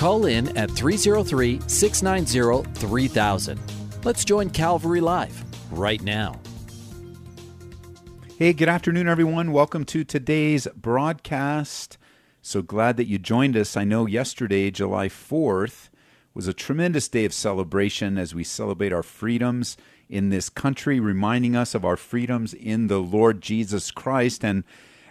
Call in at 303 690 3000. Let's join Calvary Live right now. Hey, good afternoon, everyone. Welcome to today's broadcast. So glad that you joined us. I know yesterday, July 4th, was a tremendous day of celebration as we celebrate our freedoms in this country, reminding us of our freedoms in the Lord Jesus Christ. And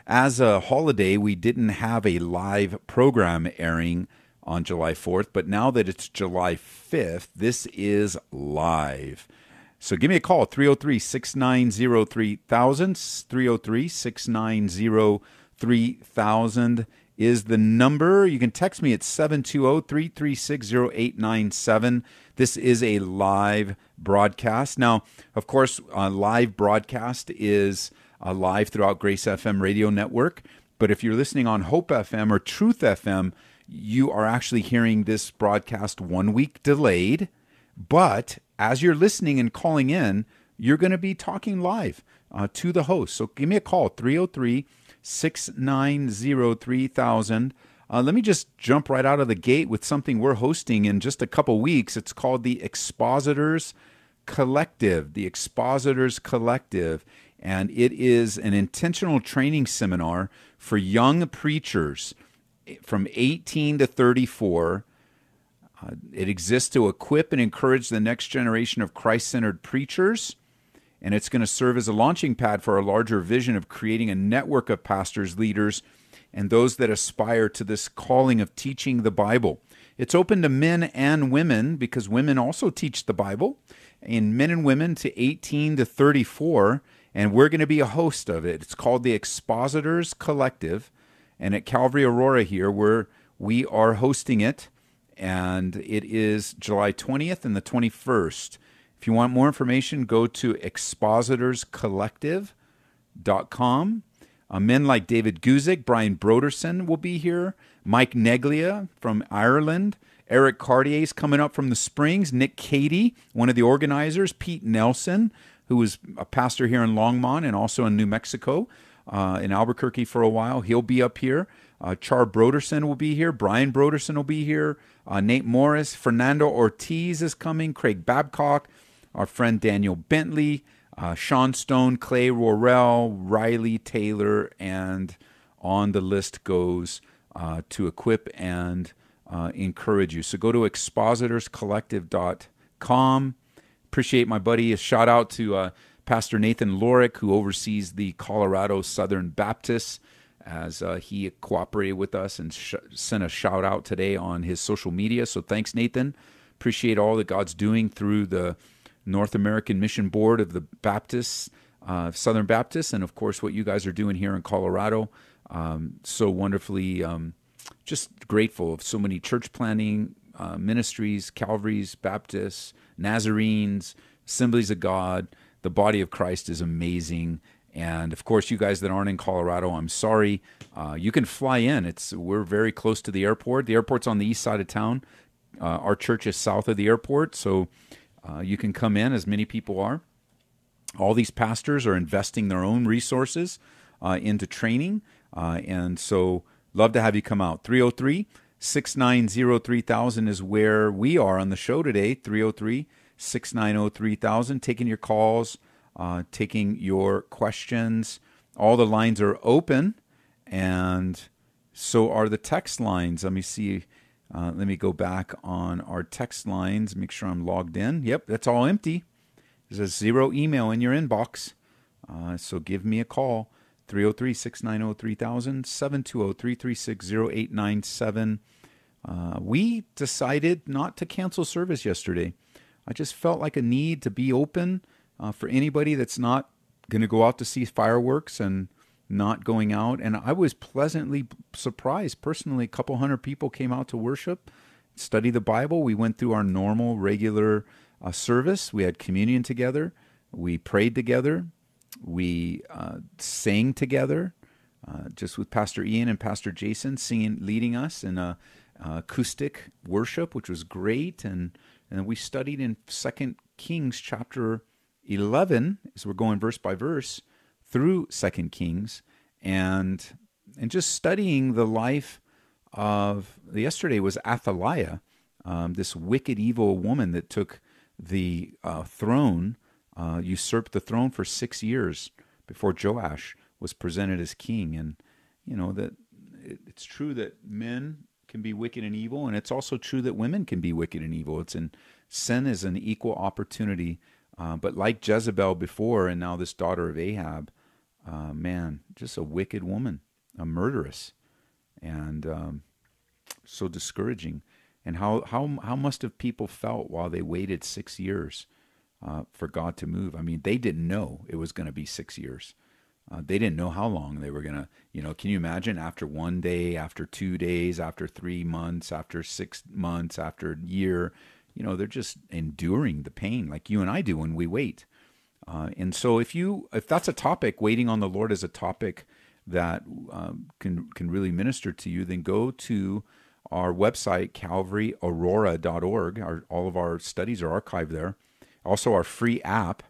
as a holiday, we didn't have a live program airing on July 4th, but now that it's July 5th, this is live. So give me a call, 303 690 3000. 303 690 3000 is the number. You can text me at 720 336 0897. This is a live broadcast. Now, of course, a live broadcast is uh, live throughout Grace FM radio network. But if you're listening on Hope FM or Truth FM, you are actually hearing this broadcast one week delayed. But as you're listening and calling in, you're going to be talking live uh, to the host. So give me a call, 303 690 3000. Uh, let me just jump right out of the gate with something we're hosting in just a couple weeks. It's called the Expositors Collective. The Expositors Collective. And it is an intentional training seminar for young preachers from 18 to 34 uh, it exists to equip and encourage the next generation of Christ centered preachers, and it's going to serve as a launching pad for a larger vision of creating a network of pastors, leaders, and those that aspire to this calling of teaching the Bible. It's open to men and women because women also teach the Bible, and men and women to 18 to 34, and we're going to be a host of it. It's called the Expositors Collective, and at Calvary Aurora here, we're, we are hosting it and it is July 20th and the 21st. If you want more information, go to expositorscollective.com. Uh, men like David Guzik, Brian Brodersen will be here, Mike Neglia from Ireland, Eric Cartier is coming up from the Springs, Nick Cady, one of the organizers, Pete Nelson, who is a pastor here in Longmont and also in New Mexico, uh, in Albuquerque for a while. He'll be up here. Uh, Char Brodersen will be here. Brian Brodersen will be here. Uh, Nate Morris, Fernando Ortiz is coming. Craig Babcock, our friend Daniel Bentley, uh, Sean Stone, Clay Worrell, Riley Taylor, and on the list goes uh, to equip and uh, encourage you. So go to expositorscollective.com. Appreciate my buddy. A shout out to Pastor Nathan Lorick, who oversees the Colorado Southern Baptists as uh, he cooperated with us and sh- sent a shout out today on his social media. So thanks, Nathan. Appreciate all that God's doing through the North American Mission Board of the Baptists, uh, Southern Baptists, and of course what you guys are doing here in Colorado. Um, so wonderfully, um, just grateful of so many church planting uh, ministries, Calvaries, Baptists, Nazarenes, Assemblies of God. The body of Christ is amazing and of course, you guys that aren't in Colorado, I'm sorry. Uh, you can fly in. It's we're very close to the airport. The airport's on the east side of town. Uh, our church is south of the airport, so uh, you can come in as many people are. All these pastors are investing their own resources uh, into training, uh, and so love to have you come out. 303 690 3000 is where we are on the show today. 303 690 3000, taking your calls uh, taking your questions. All the lines are open, and so are the text lines. Let me see. Uh, let me go back on our text lines, make sure I'm logged in. Yep, that's all empty. There's a zero email in your inbox. Uh, so give me a call 303 690 3000 720 336 0897. Uh, we decided not to cancel service yesterday. I just felt like a need to be open uh, for anybody that's not going to go out to see fireworks and not going out. And I was pleasantly surprised. Personally, a couple hundred people came out to worship. study the Bible. We went through our normal, regular uh, service. We had communion together. We prayed together. We uh, sang together, uh, just with Pastor Ian and Pastor Jason singing, leading us in a, acoustic worship, which was great. And and we studied in Second Kings chapter eleven, as we're going verse by verse through Second Kings, and and just studying the life of yesterday was Athaliah, um, this wicked, evil woman that took the uh, throne, uh, usurped the throne for six years before Joash was presented as king. And you know that it, it's true that men can be wicked and evil, and it's also true that women can be wicked and evil. It's in sin is an equal opportunity. Uh, but like Jezebel before, and now this daughter of Ahab, uh, man, just a wicked woman, a murderess and um, so discouraging. And how, how, how must have people felt while they waited six years uh, for God to move? I mean, they didn't know it was going to be six years. Uh, they didn't know how long they were going to, you know, can you imagine after one day, after two days, after three months, after six months, after a year, you know, they're just enduring the pain like you and I do when we wait. Uh, and so if you, if that's a topic, waiting on the Lord is a topic that um, can can really minister to you, then go to our website calvaryaurora.org. Our, all of our studies are archived there. Also, our free app.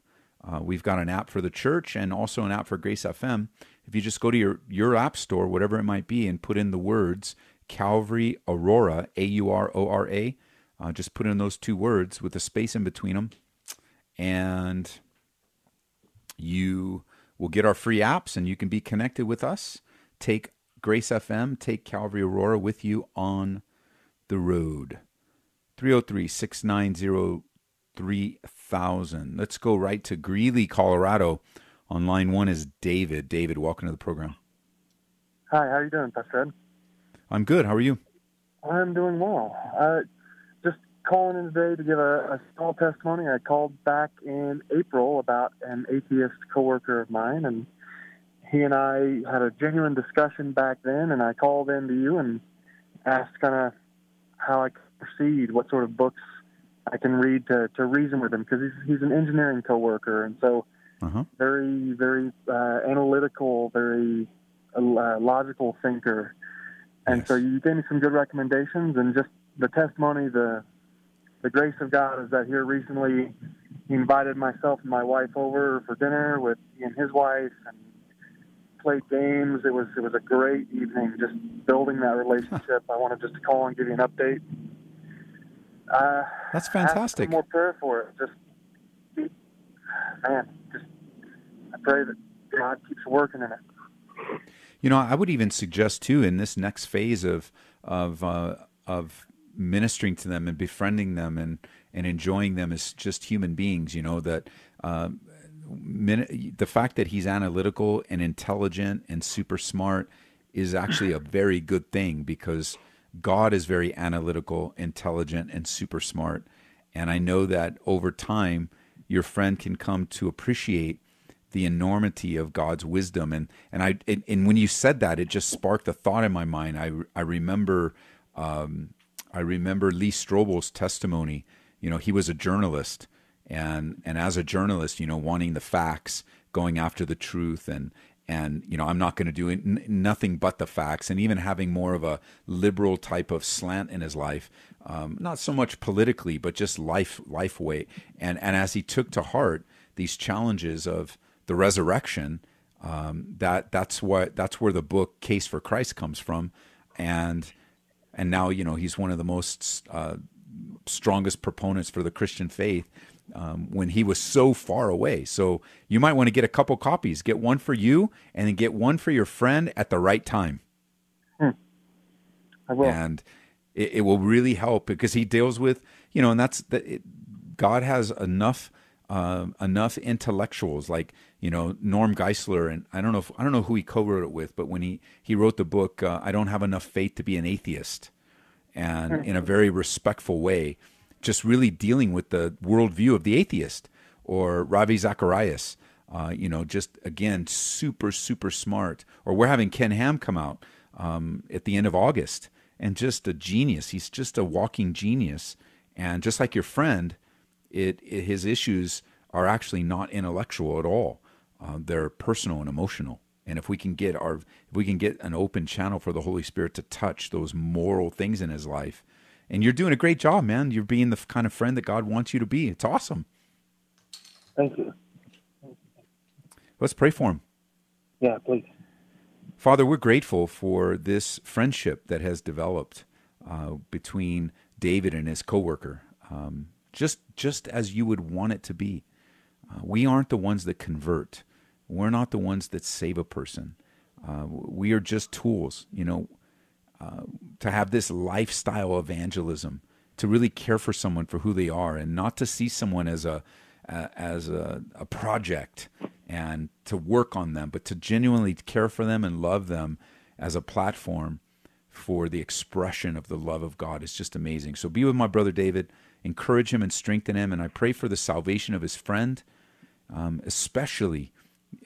Uh, we've got an app for the church and also an app for Grace FM. If you just go to your your app store, whatever it might be, and put in the words Calvary Aurora, A U R O R A, uh, just put in those two words with a space in between them, and you will get our free apps and you can be connected with us. Take Grace FM, take Calvary Aurora with you on the road. 303 690 3000. Let's go right to Greeley, Colorado. On line one is David. David, welcome to the program. Hi, how are you doing, Pastor Ed? I'm good. How are you? I'm doing well. Uh, just calling in today to give a, a small testimony. I called back in April about an atheist coworker of mine, and he and I had a genuine discussion back then. And I called in to you and asked kind of how I could proceed, what sort of books I can read to, to reason with him, because he's, he's an engineering coworker, and so uh-huh. very, very uh, analytical, very uh, logical thinker. And yes. so you gave me some good recommendations, and just the testimony, the the grace of God is that here recently he invited myself and my wife over for dinner with he and his wife and played games. It was it was a great evening, just building that relationship. I wanted just to call and give you an update. Uh, That's fantastic. more prayer for it. Just keep, man, just I pray that God keeps working in it. You know, I would even suggest too in this next phase of of uh, of ministering to them and befriending them and and enjoying them as just human beings. You know that um, min- the fact that he's analytical and intelligent and super smart is actually a very good thing because God is very analytical, intelligent, and super smart. And I know that over time, your friend can come to appreciate the enormity of God's wisdom. And and I and, and when you said that, it just sparked a thought in my mind. I I remember um, I remember Lee Strobel's testimony. You know, he was a journalist, and and as a journalist, you know, wanting the facts, going after the truth, and and you know, I'm not going to do n- nothing but the facts, and even having more of a liberal type of slant in his life, um, not so much politically, but just life life way. And and as he took to heart these challenges of the resurrection, um, that that's what that's where the book Case for Christ comes from, and and now you know he's one of the most uh, strongest proponents for the Christian faith. Um, when he was so far away, so you might want to get a couple copies. Get one for you, and then get one for your friend at the right time. Hmm. I will. And it, it, will really help because he deals with you know, and that's that. God has enough uh, enough intellectuals like you know Norm Geisler and I don't know if, I don't know who he co-wrote it with, but when he he wrote the book, uh, I don't have enough faith to be an atheist, and mm-hmm. in a very respectful way, just really dealing with the worldview of the atheist or Ravi Zacharias. Uh, you know, just again, super super smart. Or we're having Ken Ham come out um, at the end of August and just a genius. He's just a walking genius. And just like your friend, it, it his issues are actually not intellectual at all. Uh, they're personal and emotional. And if we can get our if we can get an open channel for the Holy Spirit to touch those moral things in his life, and you're doing a great job, man. You're being the kind of friend that God wants you to be. It's awesome. Thank you. Let's pray for him. Yeah, please. Father, we're grateful for this friendship that has developed uh, between David and his coworker, um, just just as you would want it to be. Uh, we aren't the ones that convert. We're not the ones that save a person. Uh, we are just tools, you know, uh, to have this lifestyle evangelism, to really care for someone for who they are, and not to see someone as a as a, a project and to work on them, but to genuinely care for them and love them as a platform for the expression of the love of God is just amazing. So be with my brother David, encourage him and strengthen him, and I pray for the salvation of his friend, um, especially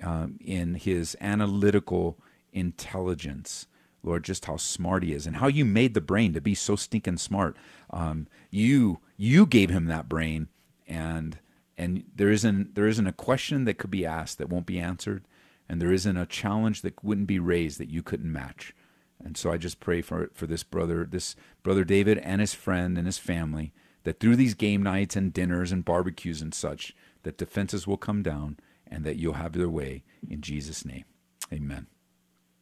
um, in his analytical intelligence. Lord, just how smart he is, and how you made the brain to be so stinking smart. Um, you you gave him that brain, and and there isn't there isn't a question that could be asked that won't be answered, and there isn't a challenge that wouldn't be raised that you couldn't match. And so I just pray for for this brother, this brother David and his friend and his family, that through these game nights and dinners and barbecues and such, that defenses will come down and that you'll have their way in Jesus' name. Amen.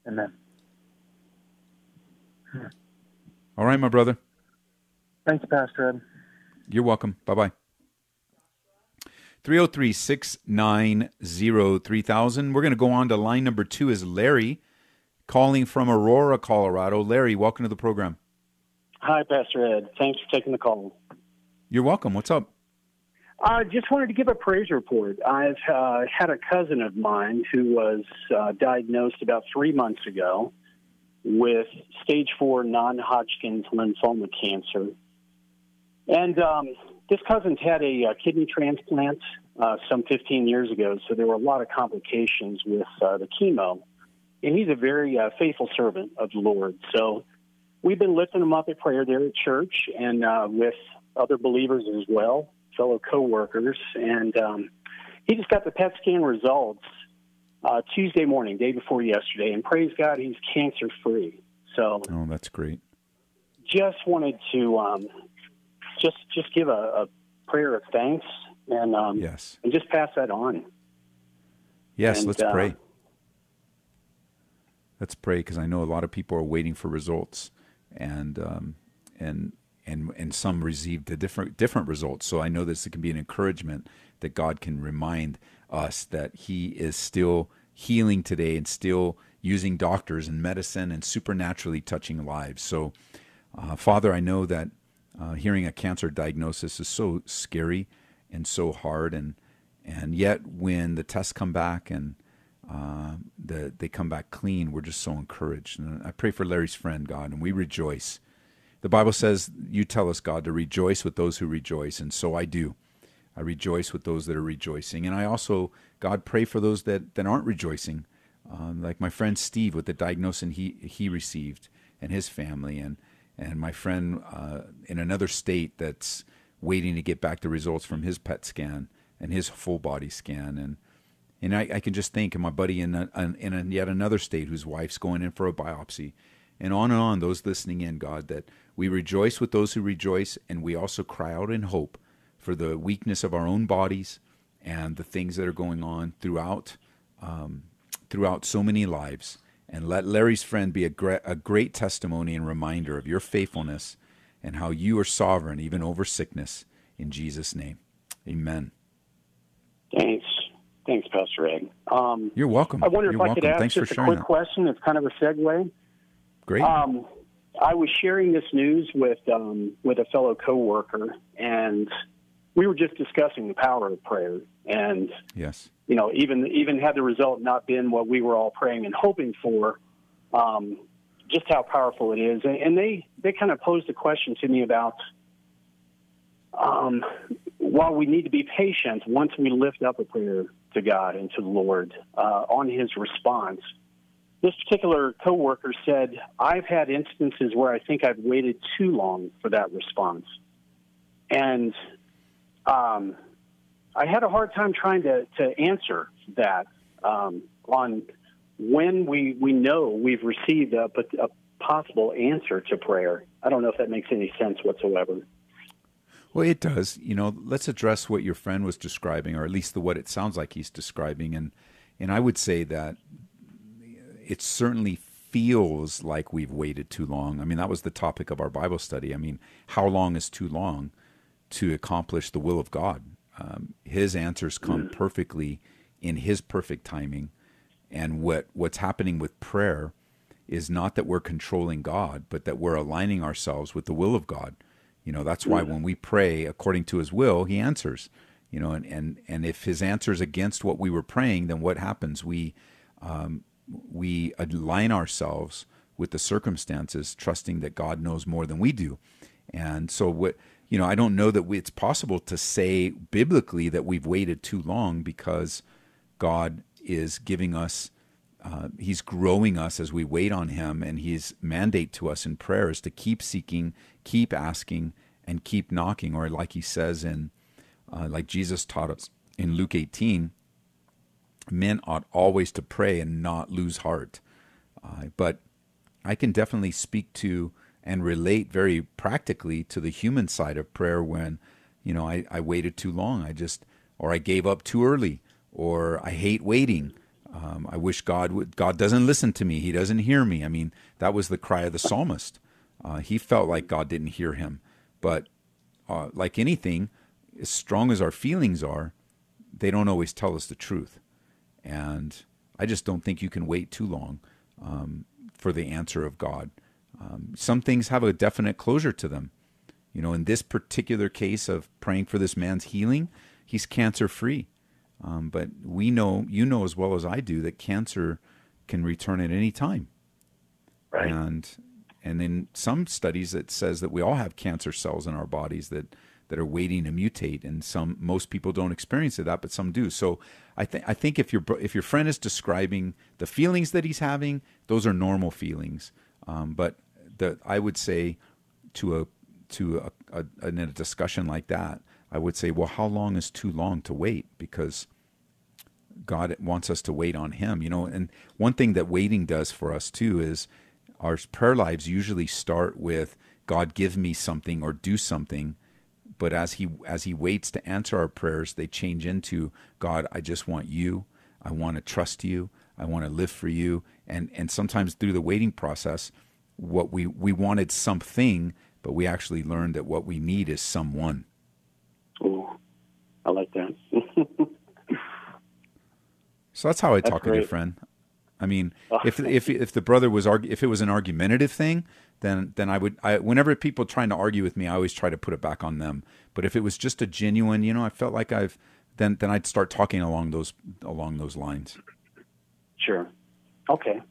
Amen. All right, my brother. Thanks, Pastor Ed. You're welcome. Bye bye. 303 690 3000. We're going to go on to line number two is Larry calling from Aurora, Colorado. Larry, welcome to the program. Hi, Pastor Ed. Thanks for taking the call. You're welcome. What's up? I uh, just wanted to give a praise report. I've uh, had a cousin of mine who was uh, diagnosed about three months ago with stage four non Hodgkin's lymphoma cancer. And um, this cousin's had a, a kidney transplant uh, some 15 years ago, so there were a lot of complications with uh, the chemo. And he's a very uh, faithful servant of the Lord. So we've been lifting him up in prayer there at church and with other believers as well fellow coworkers, and um, he just got the PET scan results uh, Tuesday morning, day before yesterday, and praise God, he's cancer free. So, oh, that's great. Just wanted to um, just just give a, a, prayer of thanks and um, yes, and just pass that on. Yes, and, let's uh, pray. Let's pray because I know a lot of people are waiting for results, and um, and and and some received a different different results. So I know this can be an encouragement that God can remind us that He is still healing today and still using doctors and medicine and supernaturally touching lives. So, uh, Father, I know that uh, hearing a cancer diagnosis is so scary and so hard, and and yet when the tests come back and uh, the, they come back clean, we're just so encouraged. And I pray for Larry's friend, God, and we rejoice the Bible says, You tell us, God, to rejoice with those who rejoice. And so I do. I rejoice with those that are rejoicing. And I also, God, pray for those that, that aren't rejoicing, um, like my friend Steve with the diagnosis he, he received and his family, and, and my friend uh, in another state that's waiting to get back the results from his PET scan and his full body scan. And, and I, I can just think of my buddy in, a, in yet another state whose wife's going in for a biopsy and on and on, those listening in, God, that we rejoice with those who rejoice, and we also cry out in hope for the weakness of our own bodies and the things that are going on throughout um, throughout so many lives. And let Larry's friend be a, gra- a great testimony and reminder of your faithfulness and how you are sovereign even over sickness. In Jesus' name, Amen. Thanks. Thanks, Pastor Ed. Um, You're welcome. I wonder You're if welcome. I could ask Thanks just a quick that. question. It's kind of a segue. Great. Um, I was sharing this news with um, with a fellow coworker, and we were just discussing the power of prayer. And yes, you know, even even had the result not been what we were all praying and hoping for, um, just how powerful it is. And, and they they kind of posed a question to me about. Um, while we need to be patient, once we lift up a prayer to God and to the Lord uh, on His response, this particular coworker said, I've had instances where I think I've waited too long for that response. And um, I had a hard time trying to, to answer that um, on when we, we know we've received a, a possible answer to prayer. I don't know if that makes any sense whatsoever. Well, it does. You know, let's address what your friend was describing, or at least the what it sounds like he's describing, and and I would say that it certainly feels like we've waited too long. I mean, that was the topic of our Bible study. I mean, how long is too long to accomplish the will of God? Um, his answers come mm. perfectly in His perfect timing, and what what's happening with prayer is not that we're controlling God, but that we're aligning ourselves with the will of God. You know, that's why mm. when we pray according to His will, He answers. You know, and and and if His answer is against what we were praying, then what happens? We um, we align ourselves with the circumstances, trusting that God knows more than we do. And so, what you know, I don't know that we, it's possible to say biblically that we've waited too long because God is giving us, uh, He's growing us as we wait on Him, and His mandate to us in prayer is to keep seeking, keep asking, and keep knocking. Or like He says in, uh, like Jesus taught us in Luke 18, men ought always to pray and not lose heart. Uh, but I can definitely speak to and relate very practically to the human side of prayer when, you know, I, I waited too long. I just, or I gave up too early, or I hate waiting. Um, I wish God would. God doesn't listen to me. He doesn't hear me. I mean, that was the cry of the psalmist. Uh, he felt like God didn't hear him. But uh, like anything, as strong as our feelings are, they don't always tell us the truth. And I just don't think you can wait too long um, for the answer of God. Um, some things have a definite closure to them. You know, in this particular case of praying for this man's healing, he's cancer free. Um, but we know, you know as well as I do, that cancer can return at any time. Right. And and in some studies, it says that we all have cancer cells in our bodies that that are waiting to mutate, and some most people don't experience it that, but some do. So I think I think if your if your friend is describing the feelings that he's having, those are normal feelings. Um, but the I would say to a to a, a, in a discussion like that, I would say, well, how long is too long to wait? Because God wants us to wait on Him, you know. And one thing that waiting does for us too is our prayer lives usually start with God, give me something or do something but as he as he waits to answer our prayers they change into god i just want you i want to trust you i want to live for you and and sometimes through the waiting process what we we wanted something but we actually learned that what we need is someone oh i like that so that's how i that's talk great. to your friend i mean oh, if if if the brother was argu- if it was an argumentative thing then then I would I whenever people trying to argue with me, I always try to put it back on them. But if it was just a genuine, you know, I felt like I've then then I'd start talking along those along those lines. Sure. Okay.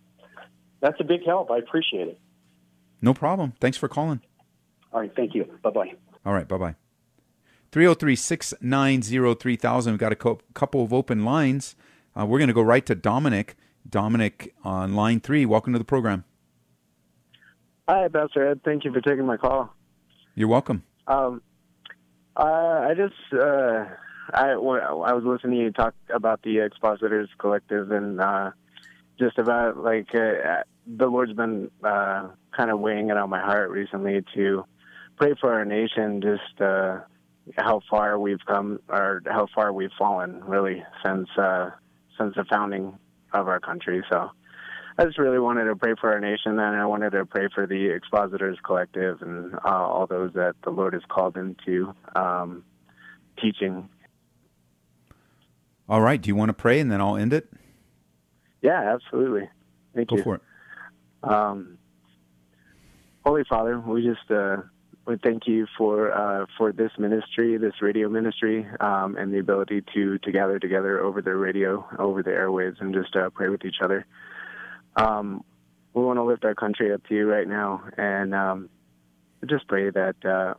That's a big help. I appreciate it. No problem. Thanks for calling. All right. Thank you. Bye bye. All right. Bye bye. 303 690 3000. We've got a co- couple of open lines. Uh, we're going to go right to Dominic. Dominic on line three. Welcome to the program. Hi, Pastor Ed. Thank you for taking my call. You're welcome. Um, uh, I just uh, I I was listening to you talk about the Expositors Collective and uh, just about like uh, the Lord's been uh, kind of weighing it on my heart recently to pray for our nation. Just uh, how far we've come or how far we've fallen really since uh, since the founding of our country. So I just really wanted to pray for our nation, and I wanted to pray for the Expositors Collective and uh, all those that the Lord has called into um, teaching. All right. Do you want to pray, and then I'll end it? Yeah, absolutely. Thank Go you. Go for it. Um, Holy Father, we just uh, we thank you for uh, for this ministry, this radio ministry, um, and the ability to to gather together over the radio, over the airwaves, and just uh, pray with each other. Um, we want to lift our country up to you right now, and um, just pray that uh,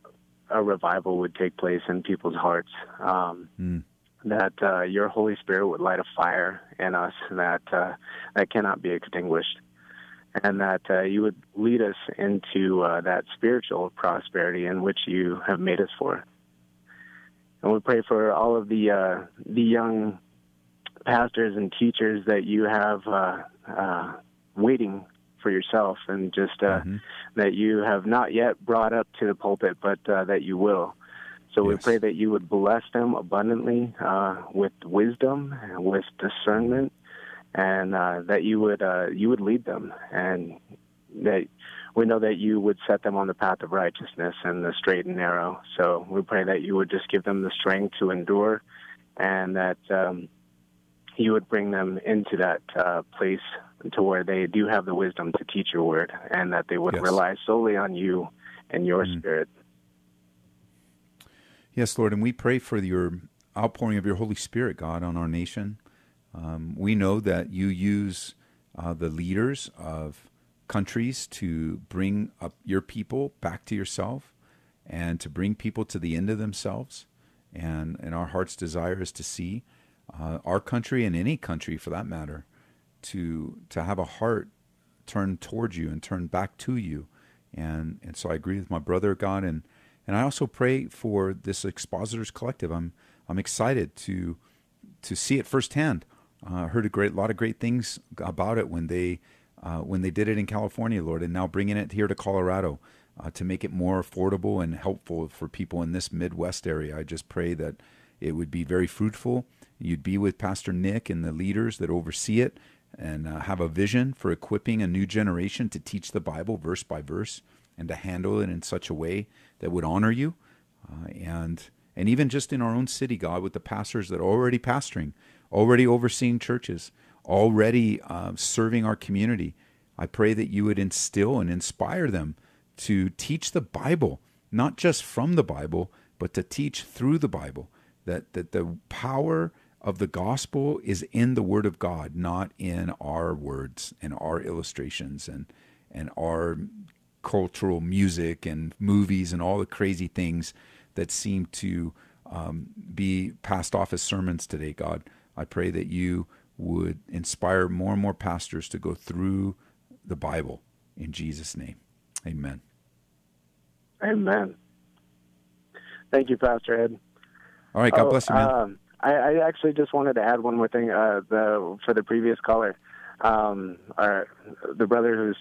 a revival would take place in people's hearts. Um, mm. that uh, your Holy Spirit would light a fire in us that uh, that cannot be extinguished, and that uh, you would lead us into uh, that spiritual prosperity in which you have made us for. And we pray for all of the uh, the young pastors and teachers that you have uh, waiting for yourself, and just mm-hmm. that you have not yet brought up to the pulpit, but that you will. So yes. we pray that you would bless them abundantly uh, with wisdom, and with discernment, and uh, that you would uh, you would lead them, and that we know that you would set them on the path of righteousness and the straight and narrow. So we pray that you would just give them the strength to endure, and that um, you would bring them into that uh, place to where they do have the wisdom to teach your word, and that they would yes. rely solely on you and your mm. spirit. Yes, Lord, and we pray for your outpouring of your Holy Spirit, God, on our nation. Um, we know that you use uh, the leaders of countries to bring up your people back to yourself and to bring people to the end of themselves. And, and our heart's desire is to see uh, our country and any country for that matter to, to have a heart turned towards you and turned back to you. And, and so I agree with my brother, God, and and I also pray for this expositors collective. I'm I'm excited to to see it firsthand. Uh, heard a great lot of great things about it when they uh, when they did it in California, Lord, and now bringing it here to Colorado uh, to make it more affordable and helpful for people in this Midwest area. I just pray that it would be very fruitful. You'd be with Pastor Nick and the leaders that oversee it, and uh, have a vision for equipping a new generation to teach the Bible verse by verse and to handle it in such a way that would honor you. Uh, and and even just in our own city, God, with the pastors that are already pastoring, already overseeing churches, already uh, serving our community, I pray that you would instill and inspire them to teach the Bible, not just from the Bible, but to teach through the Bible. That that the power of the gospel is in the Word of God, not in our words and our illustrations and and our cultural music and movies and all the crazy things that seem to um, be passed off as sermons today, God. I pray that you would inspire more and more pastors to go through the Bible in Jesus' name. Amen. Amen. Thank you, Pastor Ed. All right, God oh, bless you, man. Um, I, I, actually just wanted to add one more thing uh, the, for the previous caller. Um, our, the brother who's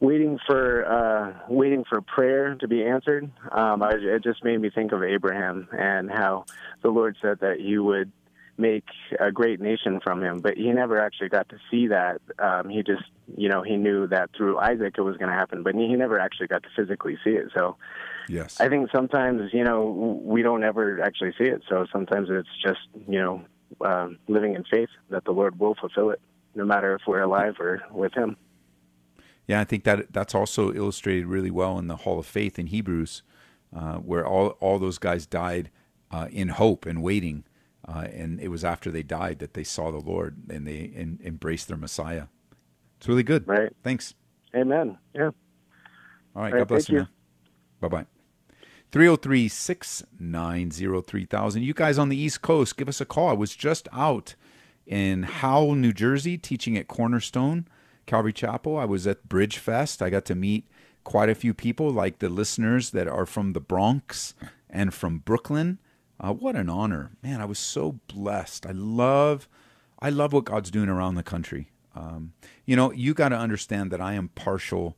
waiting for uh, waiting for prayer to be answered. Um, I, it just made me think of Abraham and how the Lord said that you would make a great nation from him, but he never actually got to see that. Um, he just, you know, he knew that through Isaac it was going to happen, but he never actually got to physically see it. So, yes, I think sometimes, you know, we don't ever actually see it. So sometimes it's just, you know, um, living in faith that the Lord will fulfill it, no matter if we're alive or with Him. Yeah, I think that that's also illustrated really well in the Hall of Faith in Hebrews, uh, where all all those guys died uh, in hope and waiting, uh, and it was after they died that they saw the Lord and they in, embraced their Messiah. It's really good. Right. Thanks. Amen. Yeah. All right. God bless you. you. Bye bye. 303 690 3000. You guys on the East Coast, give us a call. I was just out in Howell, New Jersey, teaching at Cornerstone. Calvary Chapel. I was at Bridge Fest. I got to meet quite a few people, like the listeners that are from the Bronx and from Brooklyn. Uh, what an honor, man! I was so blessed. I love, I love what God's doing around the country. Um, you know, you got to understand that I am partial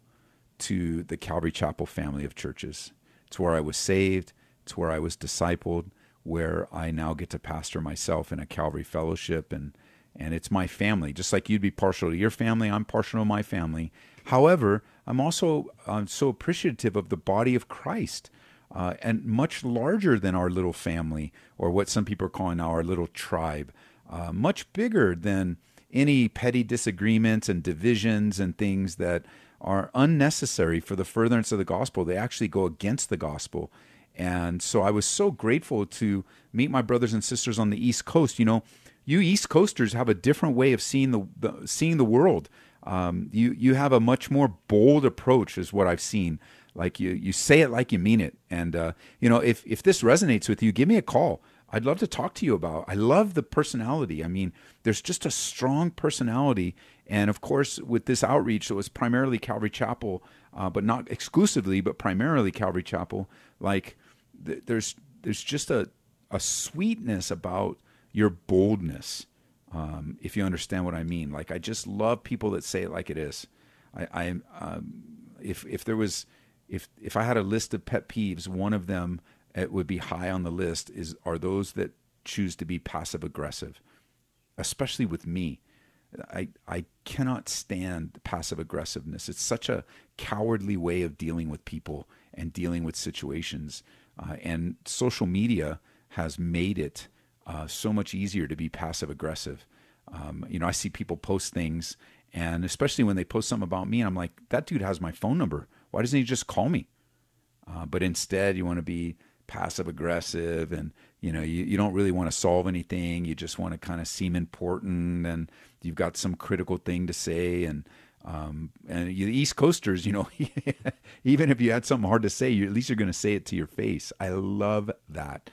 to the Calvary Chapel family of churches. It's where I was saved. It's where I was discipled. Where I now get to pastor myself in a Calvary fellowship and and it's my family. Just like you'd be partial to your family, I'm partial to my family. However, I'm also I'm so appreciative of the body of Christ. Uh, and much larger than our little family, or what some people are calling our little tribe, uh, much bigger than any petty disagreements and divisions and things that are unnecessary for the furtherance of the gospel. They actually go against the gospel. And so I was so grateful to meet my brothers and sisters on the East Coast. You know, you East Coasters have a different way of seeing the, the seeing the world. Um, you you have a much more bold approach, is what I've seen. Like you you say it like you mean it, and uh, you know if if this resonates with you, give me a call. I'd love to talk to you about. I love the personality. I mean, there's just a strong personality. And of course, with this outreach, it was primarily Calvary Chapel, uh, but not exclusively, but primarily Calvary Chapel. Like, th- there's there's just a a sweetness about your boldness, um, if you understand what I mean. Like, I just love people that say it like it is. I, I um, if if there was if if I had a list of pet peeves, one of them it would be high on the list is are those that choose to be passive aggressive, especially with me. I I cannot stand passive aggressiveness. It's such a cowardly way of dealing with people and dealing with situations. Uh, and social media has made it uh, so much easier to be passive aggressive. Um, you know, I see people post things, and especially when they post something about me, and I'm like, that dude has my phone number. Why doesn't he just call me? Uh, but instead, you want to be passive aggressive and you know you, you don't really want to solve anything. You just want to kind of seem important and you've got some critical thing to say and um, and you, the east coasters you know even if you had something hard to say you at least you're going to say it to your face. I love that.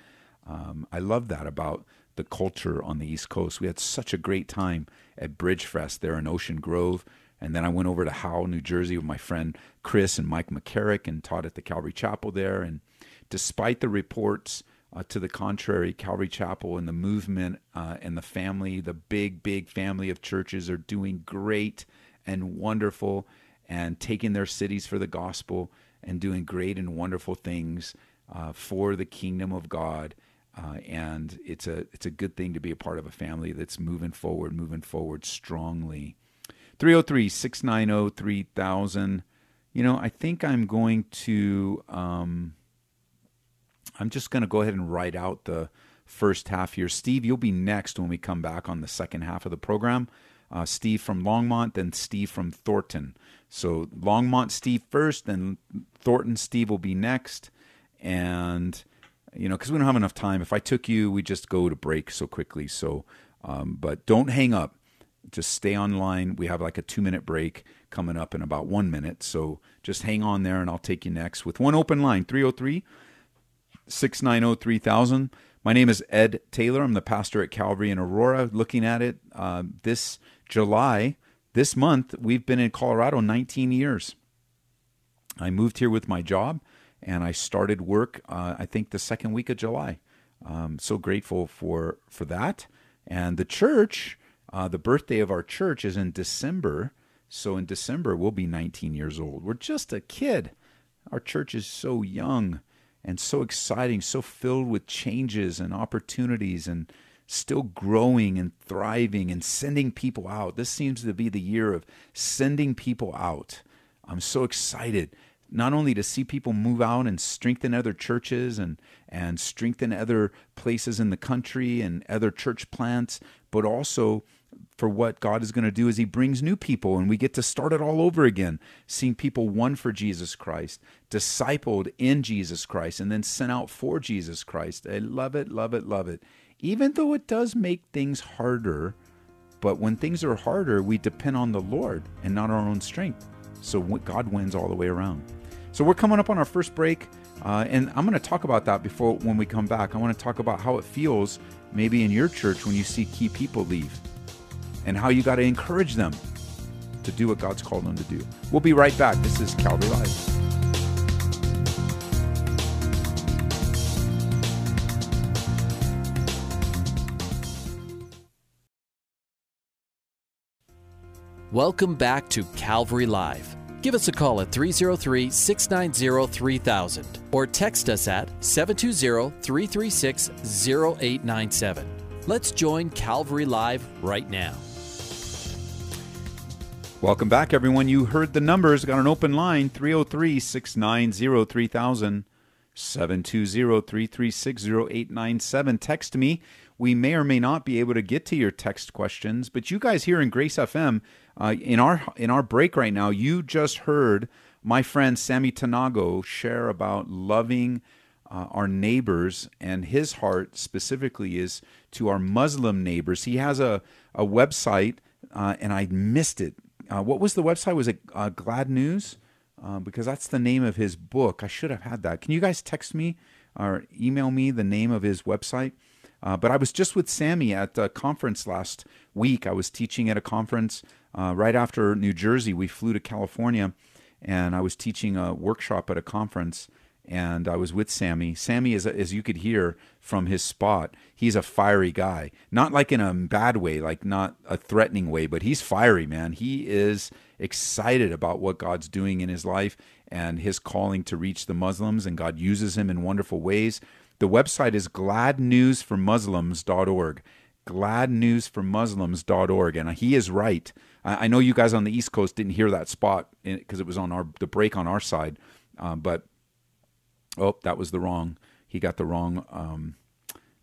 Um, i love that about the culture on the east coast. We had such a great time at bridgefest there in ocean grove and then I went over to Howell, New Jersey with my friend Chris and Mike McCarrick and taught at the Calvary Chapel there. And despite the reports uh, to the contrary, Calvary Chapel and the movement uh, and the family, the big, big family of churches are doing great and wonderful and taking their cities for the gospel and doing great and wonderful things uh, for the kingdom of God. Uh, and it's a it's a good thing to be a part of a family that's moving forward, moving forward strongly. 303 690 3000. You know, I think I'm going to. Um, I'm just going to go ahead and write out the first half here. Steve, you'll be next when we come back on the second half of the program. Uh, Steve from Longmont, then Steve from Thornton. So Longmont Steve first, then Thornton Steve will be next. And, you know, because we don't have enough time. If I took you, we'd just go to break so quickly. So, um, but don't hang up. Just stay online. We have like a two minute break coming up in about one minute. So just hang on there and I'll take you next with one open line 303 690 3000. My name is Ed Taylor. I'm the pastor at Calvary in Aurora. Looking at it uh, this July, this month, we've been in Colorado 19 years. I moved here with my job and I started work, uh, I think, the second week of July. I'm so grateful for, for that. And the church, uh, the birthday of our church is in December. So in December, we'll be 19 years old. We're just a kid. Our church is so young and so exciting, so filled with changes and opportunities and still growing and thriving and sending people out. This seems to be the year of sending people out. I'm so excited not only to see people move out and strengthen other churches and and strengthen other places in the country and other church plants, but also for what God is going to do as He brings new people and we get to start it all over again, seeing people won for Jesus Christ, discipled in Jesus Christ, and then sent out for Jesus Christ. I love it, love it, love it. Even though it does make things harder, but when things are harder, we depend on the Lord and not our own strength. So God wins all the way around. So we're coming up on our first break. Uh, and I'm going to talk about that before when we come back. I want to talk about how it feels maybe in your church when you see key people leave and how you got to encourage them to do what God's called them to do. We'll be right back. This is Calvary Live. Welcome back to Calvary Live. Give us a call at 303 690 3000 or text us at 720 336 0897. Let's join Calvary Live right now. Welcome back, everyone. You heard the numbers. Got an open line 303 690 3000, 720 336 0897. Text me. We may or may not be able to get to your text questions, but you guys here in Grace FM, uh, in our in our break right now, you just heard my friend Sammy Tanagho share about loving uh, our neighbors, and his heart specifically is to our Muslim neighbors. He has a a website, uh, and I missed it uh, what was the website? Was it uh, Glad News? Uh, because that's the name of his book. I should have had that. Can you guys text me or email me the name of his website? Uh, but I was just with Sammy at a conference last week. I was teaching at a conference uh, right after New Jersey. We flew to California, and I was teaching a workshop at a conference. And I was with Sammy. Sammy is, as you could hear from his spot, he's a fiery guy. Not like in a bad way, like not a threatening way, but he's fiery, man. He is excited about what God's doing in his life and his calling to reach the Muslims, and God uses him in wonderful ways. The website is gladnewsformuslims.org. Gladnewsformuslims.org. And he is right. I know you guys on the East Coast didn't hear that spot because it was on our the break on our side, um, but oh, that was the wrong. He got the wrong um,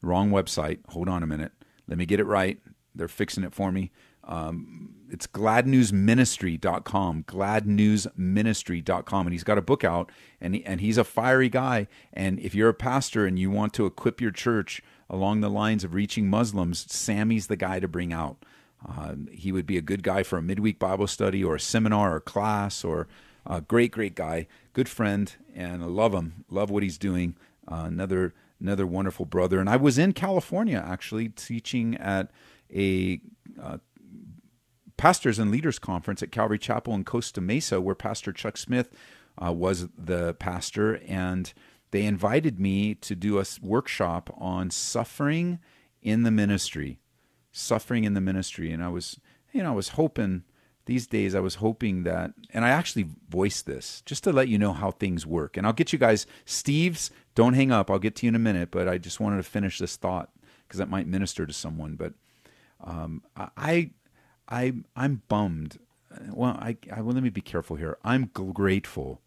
wrong website. Hold on a minute. Let me get it right. They're fixing it for me. Um, it's gladnewsministry.com, gladnewsministry.com. And he's got a book out, and, he, and he's a fiery guy. And if you're a pastor and you want to equip your church along the lines of reaching Muslims, Sammy's the guy to bring out. Uh, he would be a good guy for a midweek Bible study or a seminar or class or a great, great guy, good friend, and I love him. Love what he's doing. Uh, another another wonderful brother. And I was in California actually teaching at a uh, pastors and leaders conference at Calvary Chapel in Costa Mesa, where Pastor Chuck Smith uh, was the pastor, and they invited me to do a workshop on suffering in the ministry, suffering in the ministry, and I was, you know, I was hoping these days I was hoping that, and I actually voiced this just to let you know how things work. And I'll get you guys, Steve's, don't hang up. I'll get to you in a minute, but I just wanted to finish this thought because that might minister to someone. But um, I I I'm bummed. Well, I, I well, let me be careful here. I'm grateful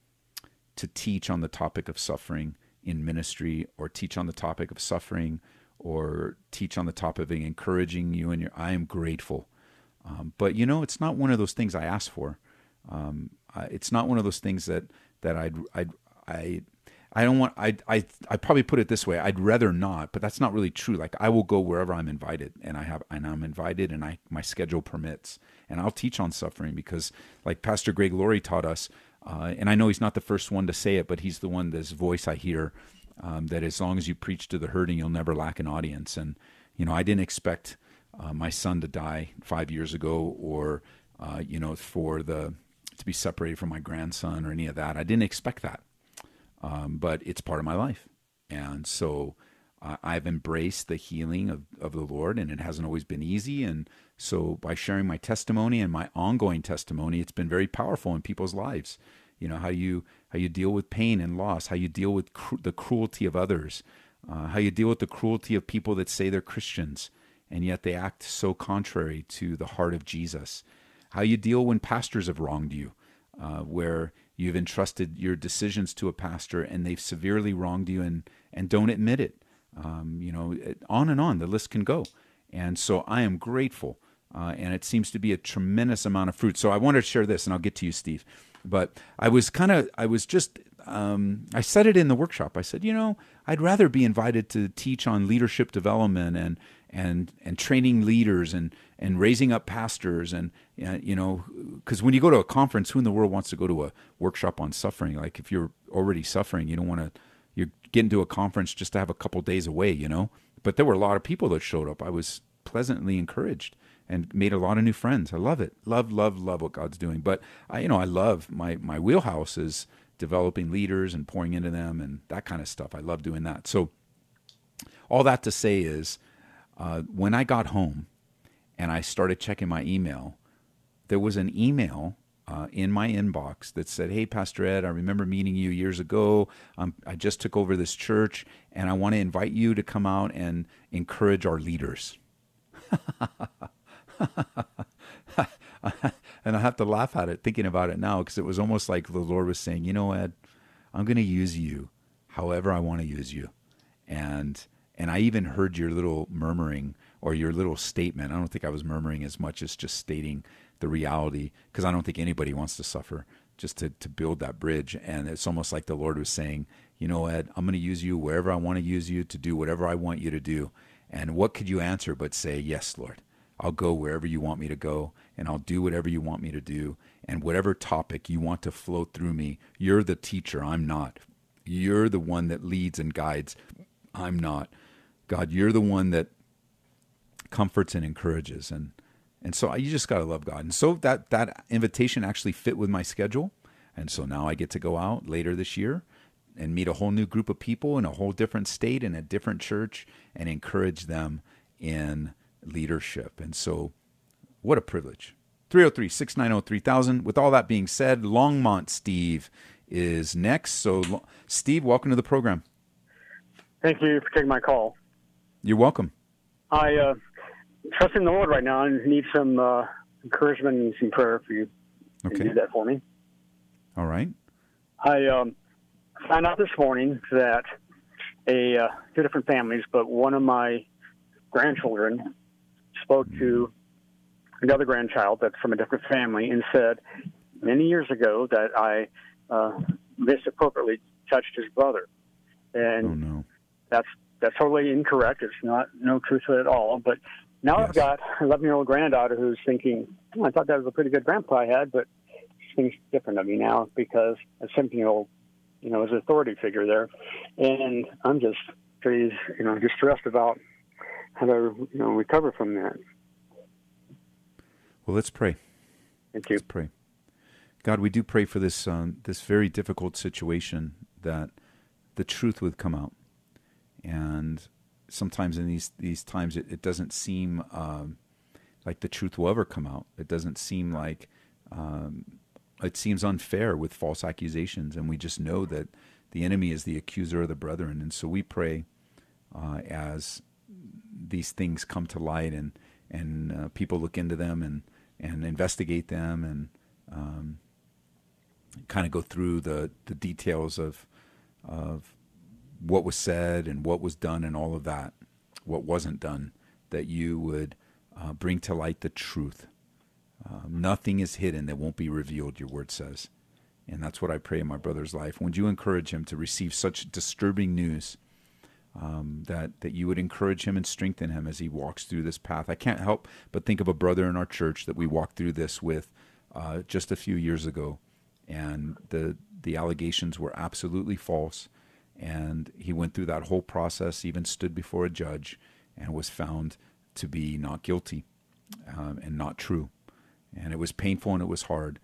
to teach on the topic of suffering in ministry, or teach on the topic of suffering, or teach on the topic of encouraging you and your. I am grateful, um, but you know, it's not one of those things I asked for. Um, it's not one of those things that that I'd I'd I I don't want I I I probably put it this way. I'd rather not, but that's not really true. Like I will go wherever I'm invited, and I have and I'm invited, and I my schedule permits, and I'll teach on suffering because, like Pastor Greg Laurie taught us, uh, and I know he's not the first one to say it, but he's the one this voice I hear um, that as long as you preach to the hurting, you'll never lack an audience. And you know, I didn't expect uh, my son to die five years ago, or uh, you know, for the to be separated from my grandson or any of that. I didn't expect that um, but it's part of my life. And so uh, I've embraced the healing of, of the Lord, and it hasn't always been easy. And so by sharing my testimony and my ongoing testimony, it's been very powerful in people's lives. You know how you how you deal with pain and loss, how you deal with the cruelty of others, uh, how you deal with the cruelty of people that say they're Christians and yet they act so contrary to the heart of Jesus. How you deal when pastors have wronged you, uh, where You've entrusted your decisions to a pastor and they've severely wronged you and, and don't admit it. Um, you know, on and on, the list can go. And so I am grateful. Uh, and it seems to be a tremendous amount of fruit. So I wanted to share this, and I'll get to you, Steve. But I was kind of, I was just, um, I said it in the workshop. I said, you know, I'd rather be invited to teach on leadership development and and and training leaders and and raising up pastors and uh, you know because when you go to a conference who in the world wants to go to a workshop on suffering? Like if you're already suffering you don't want to you're getting to a conference just to have a couple days away you know? But there were a lot of people that showed up. I was pleasantly encouraged and made a lot of new friends. I love it. Love love love what god's doing. But i you know i love my my wheelhouse is developing leaders and pouring into them and that kind of stuff. I love doing that. So all that to say is uh, when I got home and I started checking my email, there was an email uh, in my inbox that said, Hey, Pastor Ed, I remember meeting you years ago. Um, I just took over this church and I want to invite you to come out and encourage our leaders. and I have to laugh at it thinking about it now because it was almost like the Lord was saying, You know, Ed, I'm going to use you however I want to use you. And and I even heard your little murmuring or your little statement. I don't think I was murmuring as much as just stating the reality because I don't think anybody wants to suffer just to, to build that bridge. And it's almost like the Lord was saying, you know, Ed, I'm going to use you wherever I want to use you to do whatever I want you to do. And what could you answer but say, Yes, Lord, I'll go wherever you want me to go and I'll do whatever you want me to do. And whatever topic you want to flow through me, you're the teacher, I'm not. You're the one that leads and guides, I'm not God, you're the one that comforts and encourages. And, and so you just got to love God. And so that, that invitation actually fit with my schedule. And so now I get to go out later this year and meet a whole new group of people in a whole different state in a different church and encourage them in leadership. And so, what a privilege. 303 690 3000. With all that being said, Longmont Steve is next. So, Steve, welcome to the program. Thank you for taking my call. You're welcome. I uh, trust in the Lord right now and need some uh, encouragement and some prayer for you. Okay. do that for me. All right. I um, found out this morning that a uh, two different families, but one of my grandchildren spoke to another grandchild that's from a different family and said many years ago that I uh, misappropriately touched his brother, and oh, no. that's that's totally incorrect. It's not no truth to it at all. But now Yes. I've got an 11 year old granddaughter who's thinking, oh, I thought that was a pretty good grandpa I had, but she thinks different of me now because a 17 year old, you know, is an authority figure there, and I'm just pretty, you know, just distressed about how to, you know, recover from that. Well, let's pray. Thank you. Let's pray. God, we do pray for this um, this very difficult situation that the truth would come out, and sometimes in these these times it, it doesn't seem um, like the truth will ever come out. It doesn't seem like um, it seems unfair with false accusations, and we just know that the enemy is the accuser of the brethren, and so we pray uh, as these things come to light and and uh, people look into them and and investigate them and um, kind of go through the the details of of what was said and what was done and all of that, what wasn't done, that you would uh, bring to light the truth. Um, nothing is hidden that won't be revealed, your word says. And that's what I pray in my brother's life. Would you encourage him to receive such disturbing news um, that, that you would encourage him and strengthen him as he walks through this path? I can't help but think of a brother in our church that we walked through this with uh, just a few years ago. And the, the allegations were absolutely false. And he went through that whole process, even stood before a judge, and was found to be not guilty um, and not true. And it was painful and it was hard.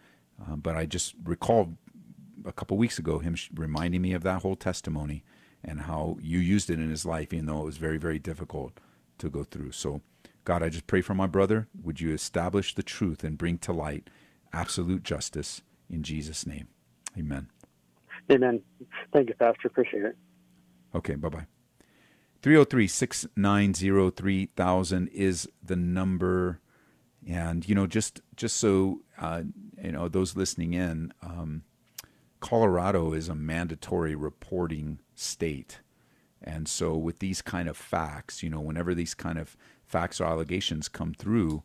Um, but I just recalled a couple weeks ago him reminding me of that whole testimony and how you used it in his life, even though it was very, very difficult to go through. So, God, I just pray for my brother. Would you establish the truth and bring to light absolute justice in Jesus' name? Amen. Amen. Thank you, Pastor. Appreciate it. Okay, bye bye. 303 690 3000 is the number. And, you know, just just so, uh, you know, those listening in, um, Colorado is a mandatory reporting state. And so, with these kind of facts, you know, whenever these kind of facts or allegations come through,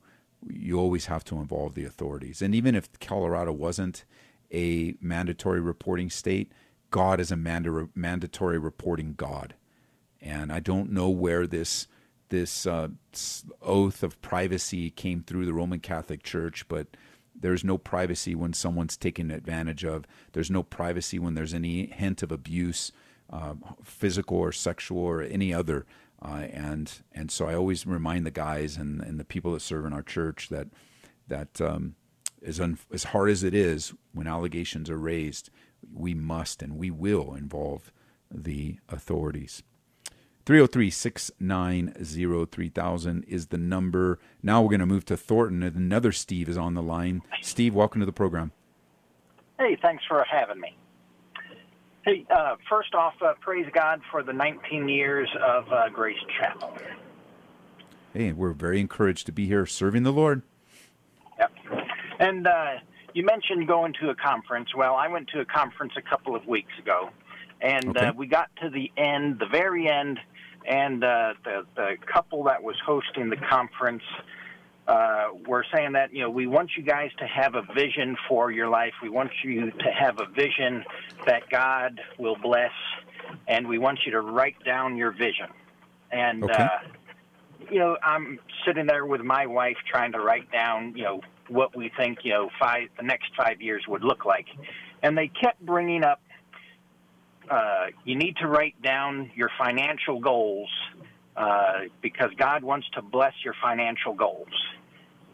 you always have to involve the authorities. And even if Colorado wasn't a mandatory reporting state, God is a manda- mandatory reporting God. And I don't know where this this uh, oath of privacy came through the Roman Catholic Church, but there's no privacy when someone's taken advantage of. There's no privacy when there's any hint of abuse, uh, physical or sexual or any other. Uh, and and so I always remind the guys and, and the people that serve in our church that that um, as un- as hard as it is when allegations are raised, we must and we will involve the authorities. 303 690 3000 is the number. Now we're going to move to Thornton. Another Steve is on the line. Steve, welcome to the program. Hey, thanks for having me. Hey, uh, first off, uh, praise God for the 19 years of uh, Grace Chapel. Hey, we're very encouraged to be here serving the Lord. Yep. And uh, you mentioned going to a conference. Well, I went to a conference a couple of weeks ago, and Okay. uh, we got to the end, the very end, and uh, the the couple that was hosting the conference uh, were saying that you know we want you guys to have a vision for your life. We want you to have a vision that God will bless, and we want you to write down your vision. And Okay. uh, you know, I'm sitting there with my wife trying to write down you know what we think you know five the next five years would look like, and they kept bringing up. Uh, you need to write down your financial goals uh, because God wants to bless your financial goals.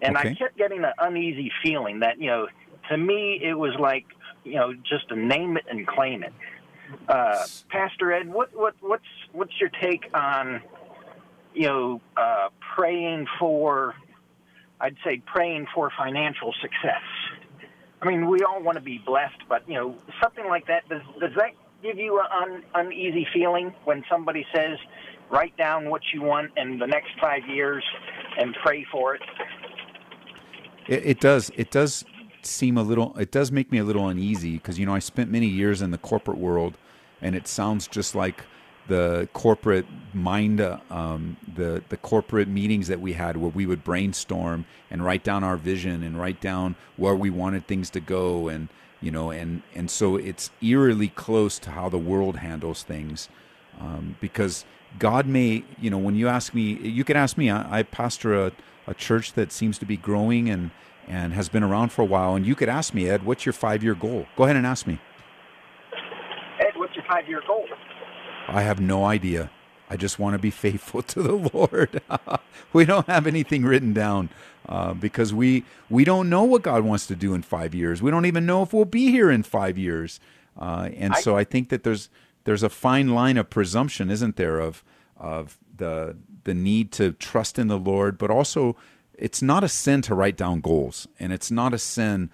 And Okay. I kept getting an uneasy feeling that, you know, to me, it was like, you know, just to name it and claim it. Uh, Pastor Ed, what, what, what's, what's your take on, you know, uh, praying for, I'd say praying for financial success? I mean, we all want to be blessed, but, you know, something like that, does, does that give you an un, uneasy feeling when somebody says, write down what you want in the next five years and pray for it? It, it does. It does seem a little. It does make me a little uneasy because you know I spent many years in the corporate world, and it sounds just like the corporate mind, um, the the corporate meetings that we had where we would brainstorm and write down our vision and write down where we wanted things to go, and you know, and and so it's eerily close to how the world handles things, um, because God may, you know, when you ask me, you can ask me. I, I pastor a, a church that seems to be growing and and has been around for a while, and you could ask me, Ed, what's your five year goal? Go ahead and ask me. Ed, what's your five year goal? I have no idea. I just want to be faithful to the Lord. we don't have anything written down uh, because we we don't know what God wants to do in five years. We don't even know if we'll be here in five years. Uh, and so I think that there's there's a fine line of presumption, isn't there, of of the the need to trust in the Lord, but also it's not a sin to write down goals, and it's not a sin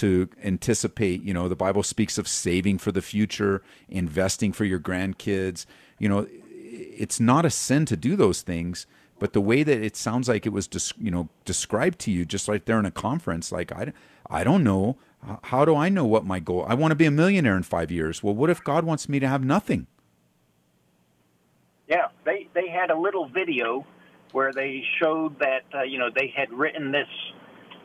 to anticipate. You know, the Bible speaks of saving for the future, investing for your grandkids. You know, it's not a sin to do those things. But the way that it sounds like it was, des- you know, described to you, just right there in a conference, like I, I don't know. How do I know what my goal? I want to be a millionaire in five years. Well, what if God wants me to have nothing? Yeah, they they had a little video where they showed that uh, you know they had written this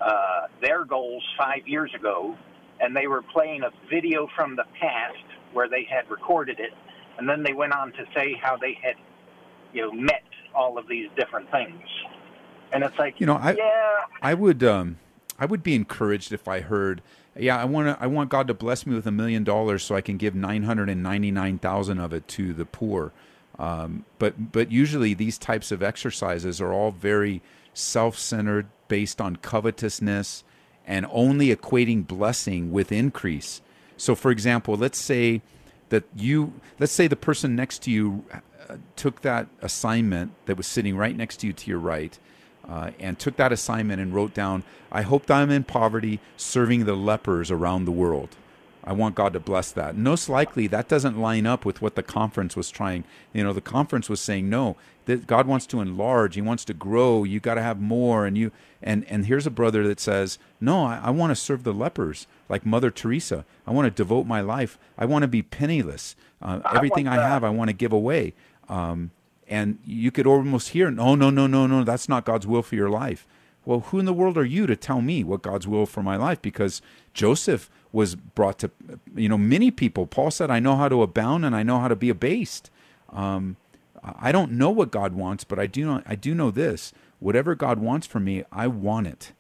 uh, their goals five years ago, and they were playing a video from the past where they had recorded it, and then they went on to say how they had you know met all of these different things, and it's like You know, I- yeah I would um I would be encouraged if I heard, yeah, I want to I want God to bless me with a million dollars so I can give 999,000 of it to the poor. Um, but but usually these types of exercises are all very self-centered, based on covetousness and only equating blessing with increase. So for example, let's say that you let's say the person next to you uh, took that assignment that was sitting right next to you to your right uh, and took that assignment and wrote down, I hope that I'm in poverty serving the lepers around the world. I want God to bless that. Most likely that doesn't line up with what the conference was trying. You know, the conference was saying, no, that God wants to enlarge. He wants to grow. You got to have more. And you, and, and here's a brother that says, no, I, I want to serve the lepers like Mother Teresa. I want to devote my life. I want to be penniless. Uh, everything I, that. have, I want to give away. Um, and you could almost hear, no, no, no, no, no, that's not God's will for your life. Well, who in the world are you to tell me what God's will for my life? Because Joseph was brought to, you know, many people. Paul said, I know how to abound and I know how to be abased. Um, I don't know what God wants, but I do know, I do know this. Whatever God wants for me, I want it.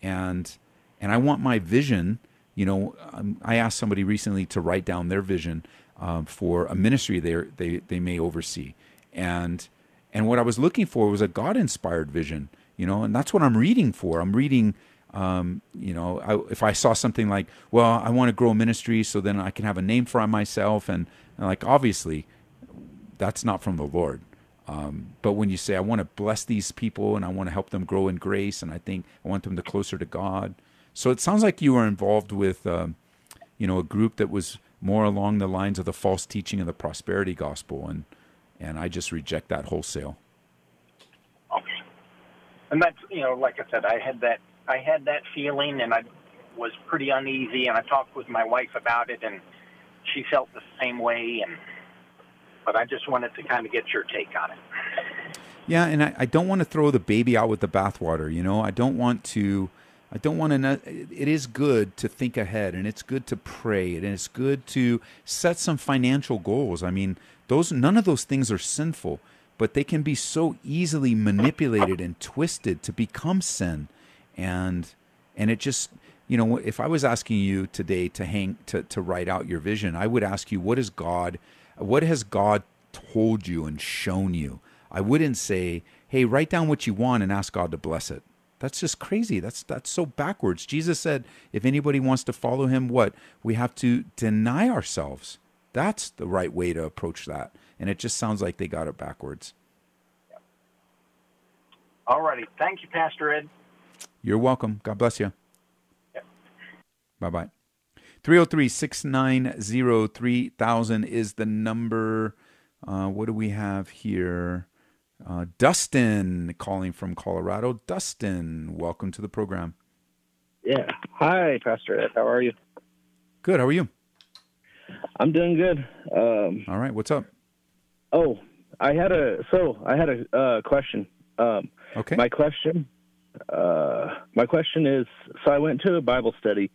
And, and I want my vision. You know, um, I asked somebody recently to write down their vision um, for a ministry they they they may oversee, and and what I was looking for was a God inspired vision. You know, and that's what I'm reading for. I'm reading. Um, you know, I, if I saw something like, well, I want to grow ministry so then I can have a name for myself, and, and like obviously, that's not from the Lord. Um, but when you say I want to bless these people and I want to help them grow in grace, and I think I want them to closer to God, so it sounds like you were involved with, um, you know, a group that was more along the lines of the false teaching of the prosperity gospel, and and I just reject that wholesale. Okay. And that's you know, like I said, I had that I had that feeling, and I was pretty uneasy, and I talked with my wife about it, and she felt the same way, and but I just wanted to kind of get your take on it. Yeah, and I, I don't want to throw the baby out with the bathwater. You know, I don't want to. I don't want to. It is good to think ahead, and it's good to pray, and it's good to set some financial goals. I mean, those none of those things are sinful, but they can be so easily manipulated and twisted to become sin, and and it just you know if I was asking you today to hang to to write out your vision, I would ask you what is God, what has God told you and shown you I wouldn't say, "Hey, write down what you want and ask God to bless it." That's just crazy. That's that's so backwards. Jesus said, "If anybody wants to follow him, what? We have to deny ourselves." That's the right way to approach that. And it just sounds like they got it backwards. All righty. Thank you, Pastor Ed. You're welcome. God bless you. Bye bye. 303 690 3000 is the number. Uh, what do we have here? Uh, Dustin calling from Colorado. Dustin, welcome to the program. Yeah. Hi, Pastor Ed. How are you? Good. How are you? I'm doing good. Um, All right. What's up? oh, I had a so I had a uh, question. Um, Okay. My question, uh, my question is: so I went to a Bible study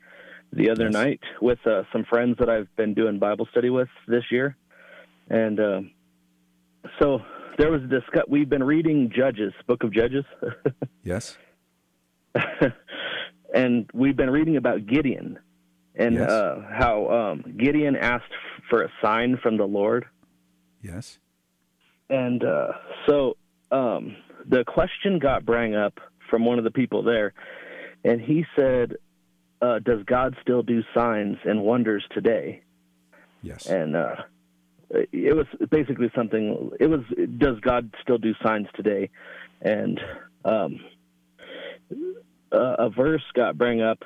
the other Yes. night with uh, some friends that I've been doing Bible study with this year, and um, so there was a discuss. We've been reading Judges, Book of Judges, yes. and we've been reading about Gideon and Yes. uh, how um, Gideon asked for a sign from the Lord. Yes. And uh, so um, the question got brought up from one of the people there, and he said, uh, "Does God still do signs and wonders today?" Yes. And uh, it was basically something. It was, "Does God still do signs today?" And um, uh, a verse got brought up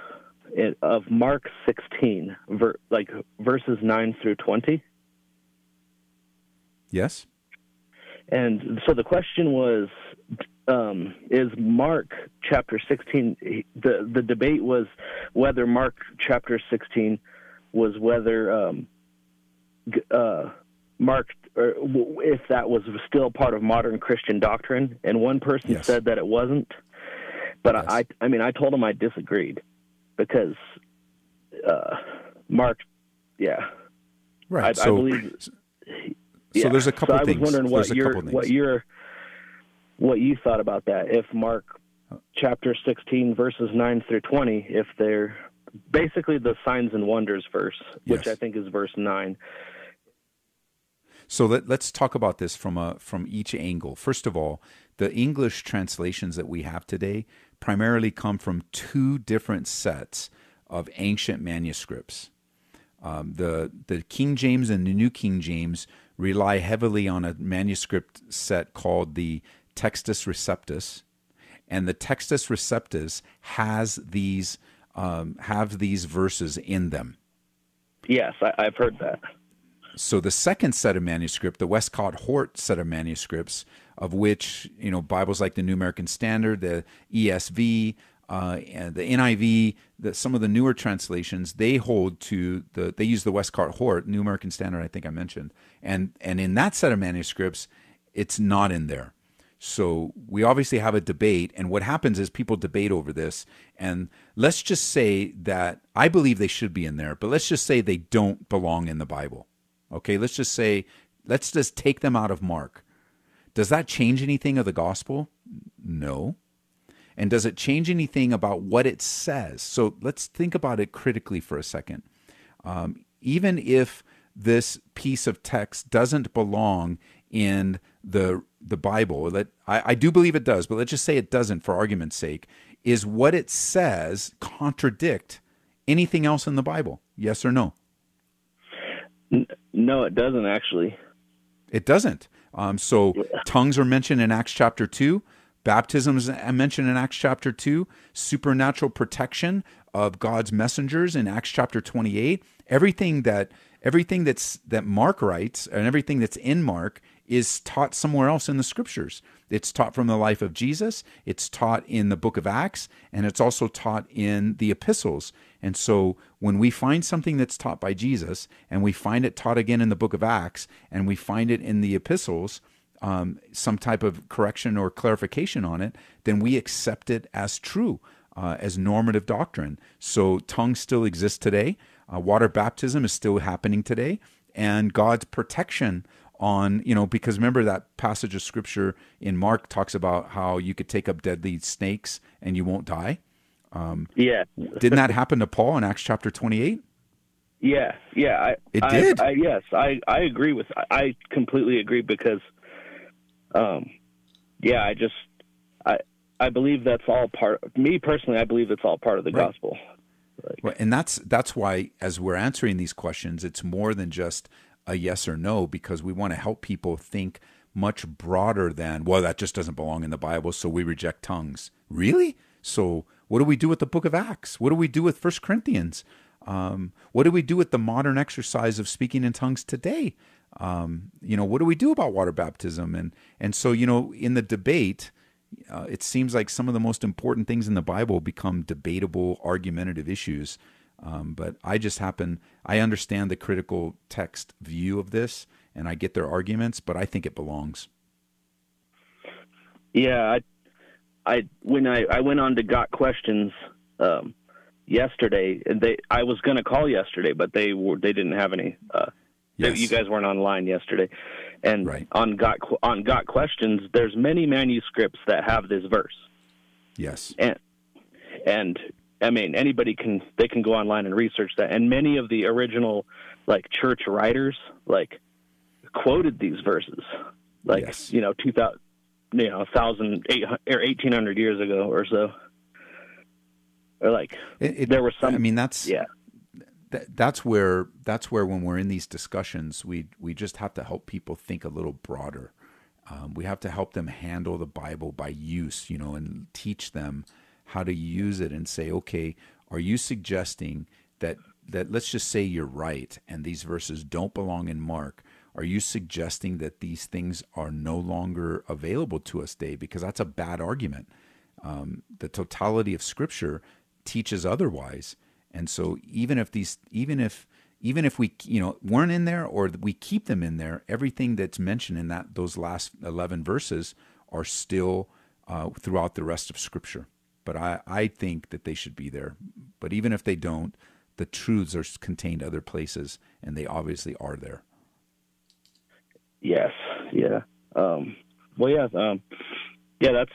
in, of Mark 16, ver, like verses 9 through 20. Yes. And so the question was, um, is Mark chapter 16, the, the debate was whether Mark chapter 16 was whether um, uh, Mark, or if that was still part of modern Christian doctrine. And one person Yes. said that it wasn't. But Yes. I, I mean, I told him I disagreed because uh, Mark, yeah. Right. I, I so, believe so yeah. there's a couple so I things. was wondering There's what a your what things. your what you thought about that. If Mark chapter sixteen verses nine through twenty, if they're basically the signs and wonders verse, which Yes. I think is verse nine. So let, let's talk about this from a from each angle. First of all, the English translations that we have today primarily come from two different sets of ancient manuscripts. Um, the the King James and the New King James rely heavily on a manuscript set called the Textus Receptus, and the Textus Receptus has these um, have these verses in them. Yes, I, I've heard that. So the second set of manuscript, the Westcott Hort set of manuscripts, of which you know Bibles like the New American Standard, the ESV, uh, and the NIV, the, some of the newer translations, they hold to the they use the Westcott Hort, New American Standard, I think I mentioned, and and in that set of manuscripts, it's not in there. So we obviously have a debate, and what happens is people debate over this. And let's just say that I believe they should be in there, but let's just say they don't belong in the Bible. Okay, let's just say, let's just take them out of Mark. Does that change anything of the gospel? No. And does it change anything about what it says? So let's think about it critically for a second. Um, even if this piece of text doesn't belong in the the Bible, that I, I do believe it does, but let's just say it doesn't for argument's sake, is what it says contradict anything else in the Bible? Yes or no? No, it doesn't actually. It doesn't. Um, so tongues are mentioned in Acts chapter 2. Baptisms are mentioned in Acts chapter 2. Supernatural protection of God's messengers in Acts chapter 28. Everything that everything that's that Mark writes and everything that's in Mark is taught somewhere else in the scriptures. It's taught from the life of Jesus, it's taught in the book of Acts, and it's also taught in the epistles. And so when we find something that's taught by Jesus and we find it taught again in the book of Acts and we find it in the epistles, um, some type of correction or clarification on it, then we accept it as true, uh, as normative doctrine. So tongues still exist today. Uh, water baptism is still happening today. And God's protection on, you know, because remember that passage of scripture in Mark talks about how you could take up deadly snakes and you won't die. Um, Yeah. didn't that happen to Paul in Acts chapter 28? Yeah, yeah. I, It I- did. I, yes, I, I agree with. I, completely agree because, um, yeah, I just I I believe that's all part. Me personally, I believe it's all part of the Right. gospel. Well, and that's that's why as we're answering these questions, it's more than just a yes or no because we want to help people think much broader than well that just doesn't belong in the Bible, so we reject tongues. Really? So what do we do with the Book of Acts? What do we do with First Corinthians? Um, what do we do with the modern exercise of speaking in tongues today? Um, you know, what do we do about water baptism? And and so you know, in the debate, uh, it seems like some of the most important things in the Bible become debatable, argumentative issues. Um, but I just happen, I understand the critical text view of this, and I get their arguments, but I think it belongs. Yeah, I, I when I, I went on to Got Questions um, yesterday, and they I was going to call yesterday, but they were they didn't have any. Uh, they- Yes. you guys weren't online yesterday, and Right. on Got on Got Questions, there's many manuscripts that have this verse, Yes. and and I mean anybody can they can go online and research that, and many of the original like church writers like quoted these verses, like Yes. you know two thousand you know, thousand eight or eighteen hundred years ago or so. Or like It, it- there were some. I mean, that's yeah, th- that's where that's where when we're in these discussions, we we just have to help people think a little broader. Um, we have to help them handle the Bible by use, you know, and teach them how to use it and say, okay, are you suggesting that that let's just say you're right and these verses don't belong in Mark? Are you suggesting that these things are no longer available to us today? Because that's a bad argument. Um, the totality of Scripture teaches otherwise, and so even if these, even if even if we you know weren't in there or we keep them in there, everything that's mentioned in that those last eleven verses are still uh, throughout the rest of Scripture. But I I think that they should be there. But even if they don't, the truths are contained other places, and they obviously are there. yes, yeah. Um, well, yeah, um, yeah. That's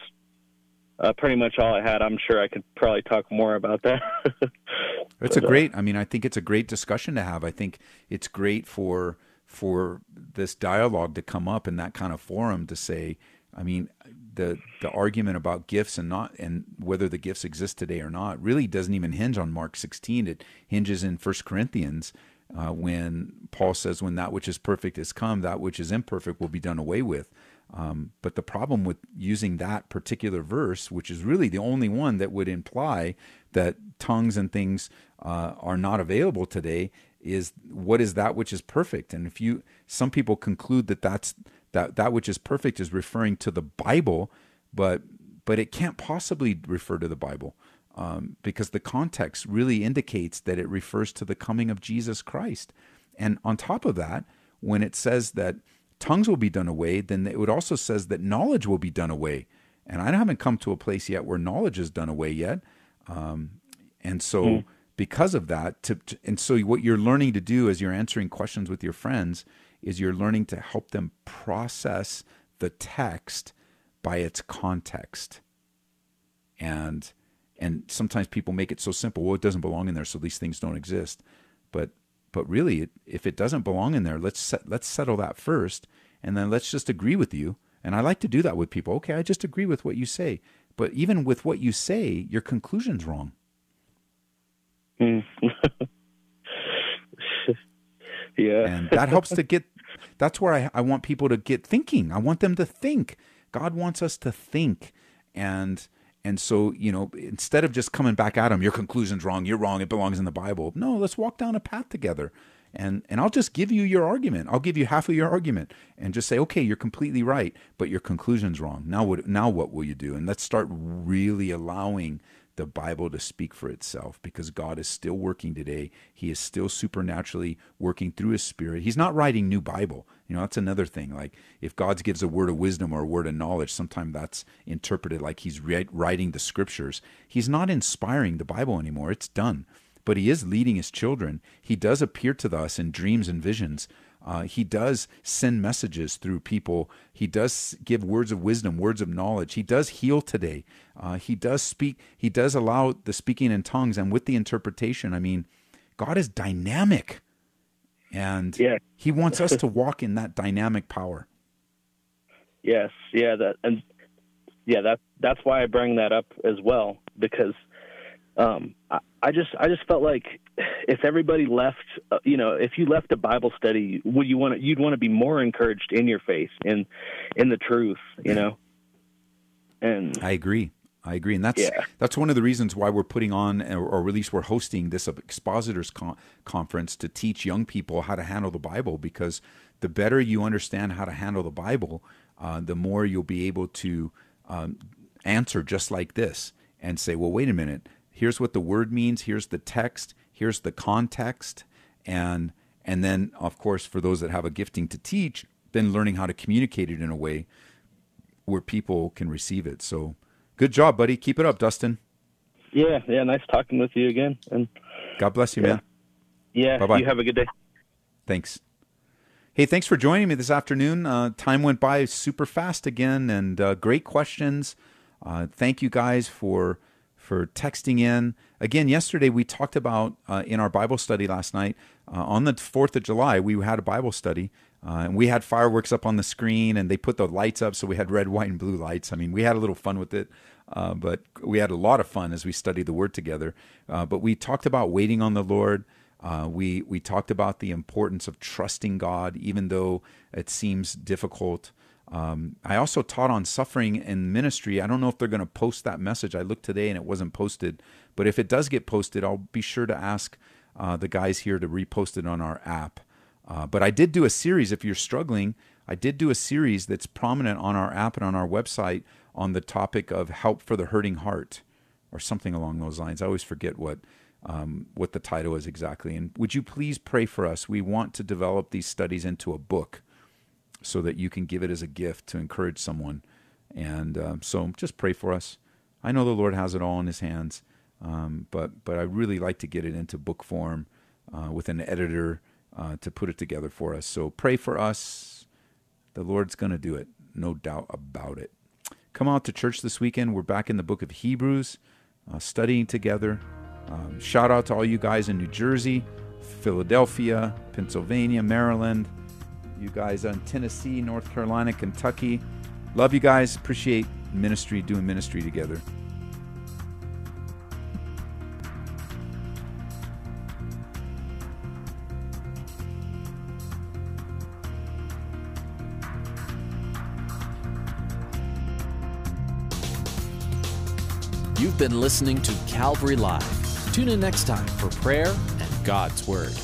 uh, pretty much all I had. I'm sure I could probably talk more about that. It's a uh, great. I mean, I think it's a great discussion to have. I think it's great for for this dialogue to come up in that kind of forum to say. I mean, the the argument about gifts and not and whether the gifts exist today or not really doesn't even hinge on Mark 16. It hinges in First Corinthians uh, when Paul says, "When that which is perfect is come, that which is imperfect will be done away with." Um, but the problem with using that particular verse, which is really the only one that would imply that tongues and things uh, are not available today, is what is that which is perfect? And if you, some people conclude that that's that that which is perfect is referring to the Bible, but but it can't possibly refer to the Bible um, because the context really indicates that it refers to the coming of Jesus Christ. And on top of that, when it says that tongues will be done away, then it would also says that knowledge will be done away. And I haven't come to a place yet where knowledge is done away yet. Um, and so because of that, to, to- and so what you're learning to do as you're answering questions with your friends is you're learning to help them process the text by its context. And and sometimes people make it so simple. Well, it doesn't belong in there, so these things don't exist. But but really, if it doesn't belong in there, let's set, let's settle that first, and then let's just agree with you. And I like to do that with people. Okay, I just agree with what you say. But even with what you say, your conclusion's wrong. Mm. yeah, and that helps to get that's where I, I want people to get thinking. I want them to think. God wants us to think. And and so you know instead of just coming back at him your conclusion's wrong you're wrong it belongs in the bible. No let's walk down a path together. And and i'll just give you your argument. I'll give you half of your argument and just say okay you're completely right but your conclusion's wrong. Now what now what will you do? And let's start really allowing the Bible to speak for itself because God is still working today. He is still supernaturally working through his spirit. He's not writing new Bible. You know, that's another thing. Like if God gives a word of wisdom or a word of knowledge, sometimes that's interpreted like he's re- writing the scriptures. He's not inspiring the Bible anymore. It's done. But he is leading his children. He does appear to us in dreams and visions. Uh, he does send messages through people. He does give words of wisdom, words of knowledge. He does heal today. Uh, he does speak. He does allow the speaking in tongues and with the interpretation. I mean, God is dynamic, and Yeah. He wants us to walk in that dynamic power. yes, yeah. That and yeah, that that's why I bring that up as well because um, I, I just I just felt like if everybody left, uh, you know, if you left a Bible study, would you want to, you'd want to be more encouraged in your faith in in the truth, you know. And I agree. I agree, and that's Yeah. that's one of the reasons why we're putting on, or, or at least we're hosting this expositors con- conference to teach young people how to handle the Bible. Because the better you understand how to handle the Bible, uh, the more you'll be able to um, answer just like this and say, "Well, wait a minute. Here's what the word means. Here's the text. Here's the context." And and then, of course, for those that have a gifting to teach, then learning how to communicate it in a way where people can receive it. So, good job, buddy. Keep it up, Dustin. yeah, yeah, nice talking with you again. And God bless you, man. yeah, Bye-bye. you have a good day. Thanks. Hey, thanks for joining me this afternoon. Uh, time went by super fast again, and uh, great questions. Uh, thank you guys for for texting in. Again, yesterday we talked about uh, in our Bible study last night uh, on the Fourth of July. We had a Bible study, uh, and we had fireworks up on the screen, and they put the lights up, so we had red, white, and blue lights. I mean, we had a little fun with it, uh, but we had a lot of fun as we studied the Word together. Uh, but we talked about waiting on the Lord. Uh, we we talked about the importance of trusting God, even though it seems difficult. Um, I also taught on suffering and ministry. I don't know if they're going to post that message. I looked today and it wasn't posted, but if it does get posted, I'll be sure to ask uh, the guys here to repost it on our app. Uh, but I did do a series. If you're struggling, I did do a series that's prominent on our app and on our website on the topic of help for the hurting heart, or something along those lines. I always forget what um, what the title is exactly. And would you please pray for us? We want to develop these studies into a book so that you can give it as a gift to encourage someone. And um, so just pray for us. I know the Lord has it all in His hands, um, but but I really like to get it into book form uh, with an editor uh, to put it together for us. So pray for us. The Lord's going to do it, no doubt about it. Come out to church this weekend. We're back in the book of Hebrews, uh, studying together. Um, shout out to all you guys in New Jersey, Philadelphia, Pennsylvania, Maryland, you guys in Tennessee, North Carolina, Kentucky. Love you guys. Appreciate ministry, doing ministry together. You've been listening to Calvary Live. Tune in next time for prayer and God's Word.